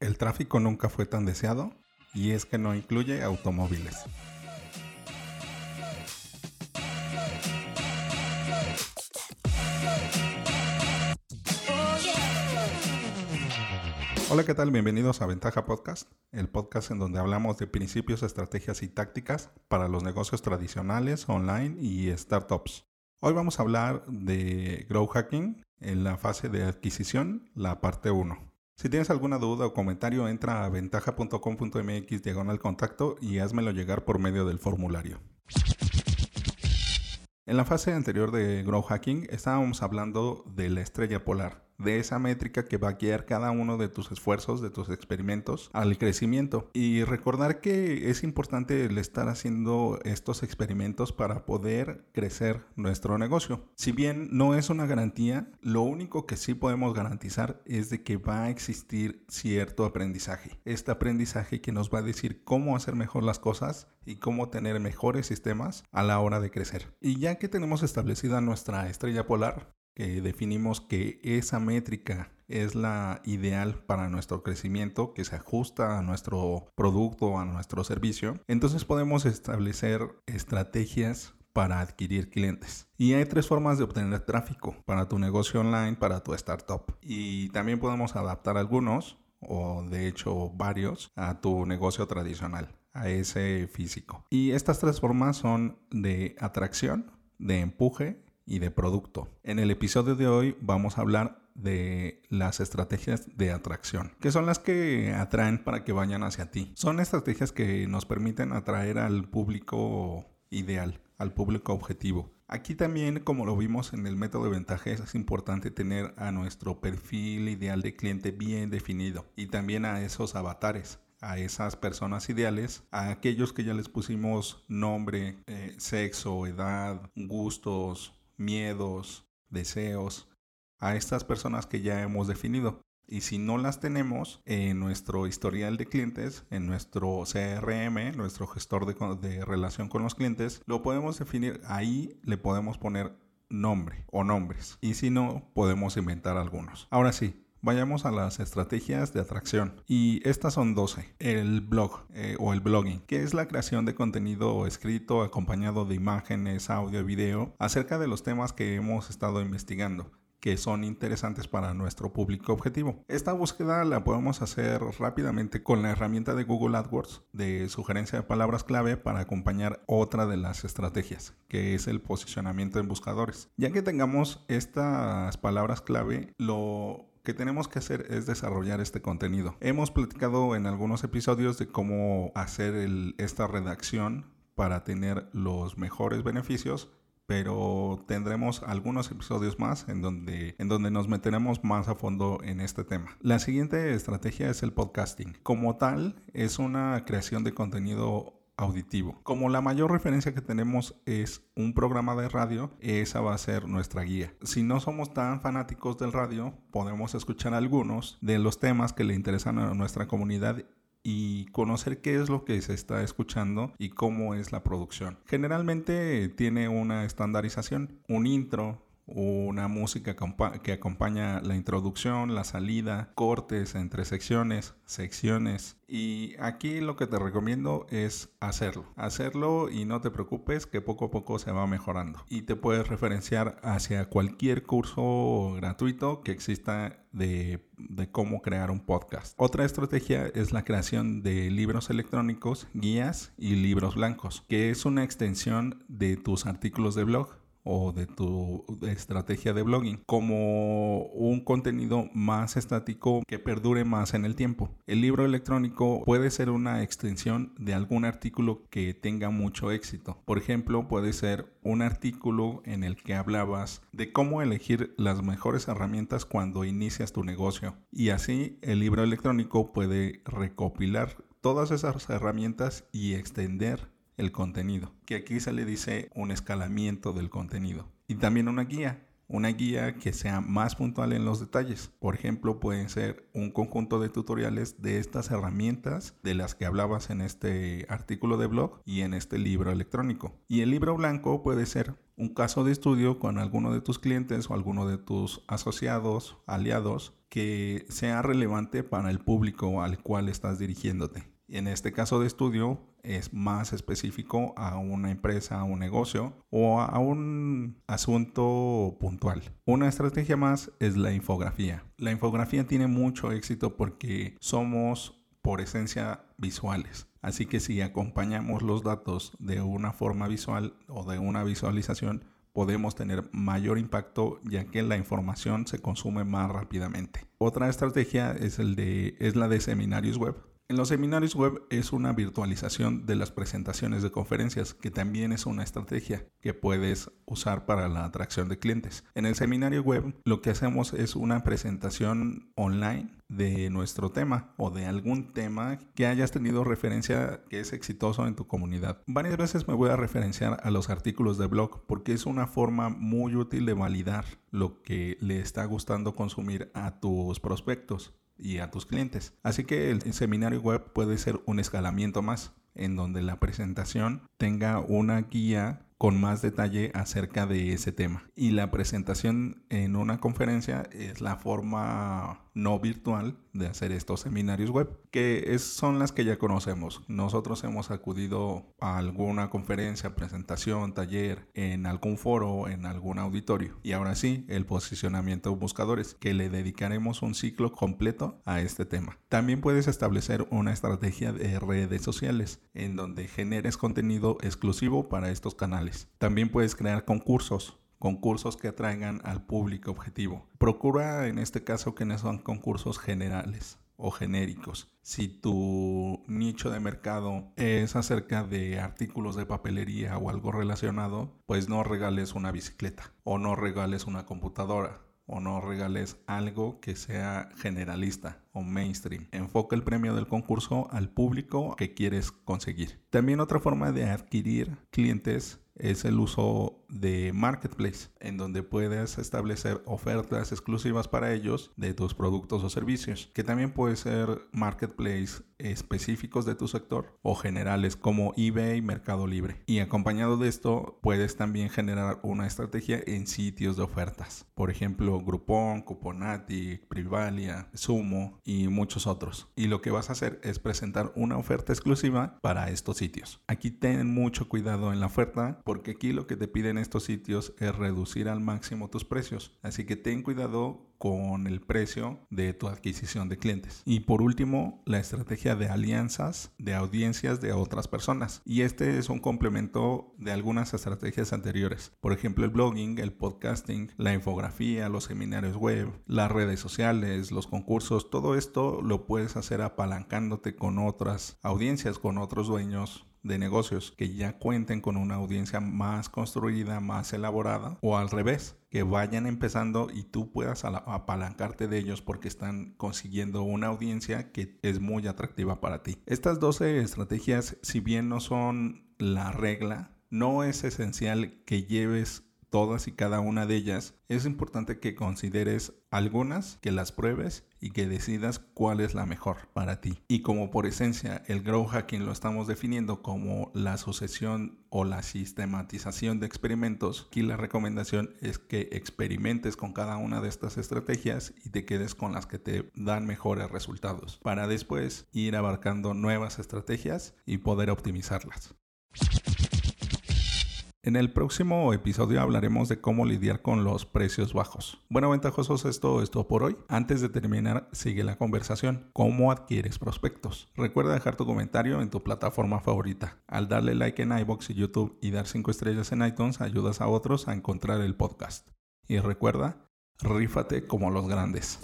El tráfico nunca fue tan deseado y es que no incluye automóviles. Hola, ¿qué tal? Bienvenidos a Ventaja Podcast, el podcast en donde hablamos de principios, estrategias y tácticas para los negocios tradicionales, online y startups. Hoy vamos a hablar de Grow Hacking en la fase de adquisición, la parte 1. Si tienes alguna duda o comentario, entra a ventaja.com.mx diagonal contacto y házmelo llegar por medio del formulario. En la fase anterior de Grow Hacking estábamos hablando de la estrella polar de esa métrica que va a guiar cada uno de tus esfuerzos, de tus experimentos al crecimiento. Y recordar que es importante el estar haciendo estos experimentos para poder crecer nuestro negocio. Si bien no es una garantía, lo único que sí podemos garantizar es de que va a existir cierto aprendizaje. Este aprendizaje que nos va a decir cómo hacer mejor las cosas y cómo tener mejores sistemas a la hora de crecer. Y ya que tenemos establecida nuestra estrella polar, definimos que esa métrica es la ideal para nuestro crecimiento, que se ajusta a nuestro producto, a nuestro servicio, entonces podemos establecer estrategias para adquirir clientes. Y hay tres formas de obtener tráfico para tu negocio online, para tu startup. Y también podemos adaptar algunos, o de hecho varios, a tu negocio tradicional, a ese físico. Y estas tres formas son de atracción, de empuje y de producto. En el episodio de hoy vamos a hablar de las estrategias de atracción, que son las que atraen para que vayan hacia ti. Son estrategias que nos permiten atraer al público ideal, al público objetivo. Aquí también, como lo vimos en el método de ventajas, es importante tener a nuestro perfil ideal de cliente bien definido y también a esos avatares a esas personas ideales, a aquellos que ya les pusimos nombre, eh, sexo, edad, gustos, miedos, deseos a estas personas que ya hemos definido. Y si no las tenemos en nuestro historial de clientes, en nuestro CRM, nuestro gestor de, de, relación con los clientes, lo podemos definir. Ahí le podemos poner nombre o nombres. Y si no, podemos inventar algunos. Ahora sí, Vayamos a las estrategias de atracción. Y estas son 12. El blog eh, o el blogging, que es la creación de contenido escrito acompañado de imágenes, audio y video acerca de los temas que hemos estado investigando que son interesantes para nuestro público objetivo. Esta búsqueda la podemos hacer rápidamente con la herramienta de Google AdWords de sugerencia de palabras clave para acompañar otra de las estrategias, que es el posicionamiento en buscadores. Ya que tengamos estas palabras clave, lo que tenemos que hacer es desarrollar este contenido. Hemos platicado en algunos episodios de cómo hacer esta redacción para tener los mejores beneficios pero tendremos algunos episodios más en donde, en donde nos meteremos más a fondo en este tema. La siguiente estrategia es el podcasting. Como tal, es una creación de contenido Como la mayor referencia que tenemos es un programa de radio, esa va a ser nuestra guía. Si no somos tan fanáticos del radio, podemos escuchar algunos de los temas que le interesan a nuestra comunidad y conocer qué es lo que se está escuchando y cómo es la producción. Generalmente tiene una estandarización, un intro, una música que acompaña la introducción, la salida, cortes entre secciones, secciones. Y aquí lo que te recomiendo es hacerlo. Hacerlo y no te preocupes que poco a poco se va mejorando. Y te puedes referenciar hacia cualquier curso gratuito que exista de, de cómo crear un podcast. Otra estrategia es la creación de libros electrónicos, guías y libros blancos, que es una extensión de tus artículos de blog o de tu estrategia de blogging como un contenido más estático que perdure más en el tiempo. El libro electrónico puede ser una extensión de algún artículo que tenga mucho éxito. Por ejemplo, puede ser un artículo en el que hablabas de cómo elegir las mejores herramientas cuando inicias tu negocio. Y así el libro electrónico puede recopilar todas esas herramientas y extender el contenido, que aquí se le dice un escalamiento del contenido. Y también una guía. una guía que sea más puntual en los detalles. Por ejemplo, pueden ser un conjunto de tutoriales de estas herramientas de las que hablabas en este artículo de blog y en este libro electrónico. Y el libro blanco puede ser un caso de estudio con alguno de tus clientes o alguno de tus asociados, aliados, que sea relevante para el público al cual estás dirigiéndote. En este caso de estudio es más específico a una empresa, a un negocio o a un asunto puntual. Una estrategia más es la infografía. La infografía tiene mucho éxito porque somos por esencia visuales. Así que si acompañamos los datos de una forma visual o de una visualización, podemos tener mayor impacto ya que la información se consume más rápidamente. Otra estrategia es, el de, es la de seminarios web. En los seminarios web es una virtualización de las presentaciones de conferencias, que también es una estrategia que puedes usar para la atracción de clientes. En el seminario web lo que hacemos es una presentación online de nuestro tema o de algún tema que hayas tenido referencia que es exitoso en tu comunidad. Varias veces me voy a referenciar a los artículos de blog porque es una forma muy útil de validar lo que le está gustando consumir a tus prospectos y a tus clientes. Así que el seminario web puede ser un escalamiento más en donde la presentación tenga una guía con más detalle acerca de ese tema. Y la presentación en una conferencia es la forma no virtual de hacer estos seminarios web, que son las que ya conocemos. Nosotros hemos acudido a alguna conferencia, presentación, taller, en algún foro, en algún auditorio. Y ahora sí, el posicionamiento de buscadores, que le dedicaremos un ciclo completo a este tema. También puedes establecer una estrategia de redes sociales, en donde generes contenido exclusivo para estos canales. También puedes crear concursos concursos que atraigan al público objetivo. Procura en este caso que no son concursos generales o genéricos. Si tu nicho de mercado es acerca de artículos de papelería o algo relacionado, pues no regales una bicicleta o no regales una computadora o no regales algo que sea generalista o mainstream. Enfoca el premio del concurso al público que quieres conseguir. También otra forma de adquirir clientes es el uso de Marketplace, en donde puedes establecer ofertas exclusivas para ellos de tus productos o servicios, que también puede ser Marketplace específicos de tu sector o generales como eBay, Mercado Libre. Y acompañado de esto, puedes también generar una estrategia en sitios de ofertas, por ejemplo, Groupon, Cuponati, Privalia, Sumo y muchos otros. Y lo que vas a hacer es presentar una oferta exclusiva para estos sitios. Aquí ten mucho cuidado en la oferta porque aquí lo que te piden estos sitios es reducir al máximo tus precios. Así que ten cuidado con el precio de tu adquisición de clientes. Y por último, la estrategia de alianzas de audiencias de otras personas. Y este es un complemento de algunas estrategias anteriores. Por ejemplo, el blogging, el podcasting, la infografía, los seminarios web, las redes sociales, los concursos, todo esto lo puedes hacer apalancándote con otras audiencias, con otros dueños de negocios que ya cuenten con una audiencia más construida, más elaborada, o al revés, que vayan empezando y tú puedas apalancarte de ellos porque están consiguiendo una audiencia que es muy atractiva para ti. Estas 12 estrategias, si bien no son la regla, no es esencial que lleves todas y cada una de ellas, es importante que consideres algunas, que las pruebes y que decidas cuál es la mejor para ti. Y como por esencia el grow hacking lo estamos definiendo como la sucesión o la sistematización de experimentos, aquí la recomendación es que experimentes con cada una de estas estrategias y te quedes con las que te dan mejores resultados para después ir abarcando nuevas estrategias y poder optimizarlas. En el próximo episodio hablaremos de cómo lidiar con los precios bajos. Bueno, ventajosos, esto es todo por hoy. Antes de terminar, sigue la conversación. ¿Cómo adquieres prospectos? Recuerda dejar tu comentario en tu plataforma favorita. Al darle like en iBox y YouTube y dar 5 estrellas en iTunes, ayudas a otros a encontrar el podcast. Y recuerda, rífate como los grandes.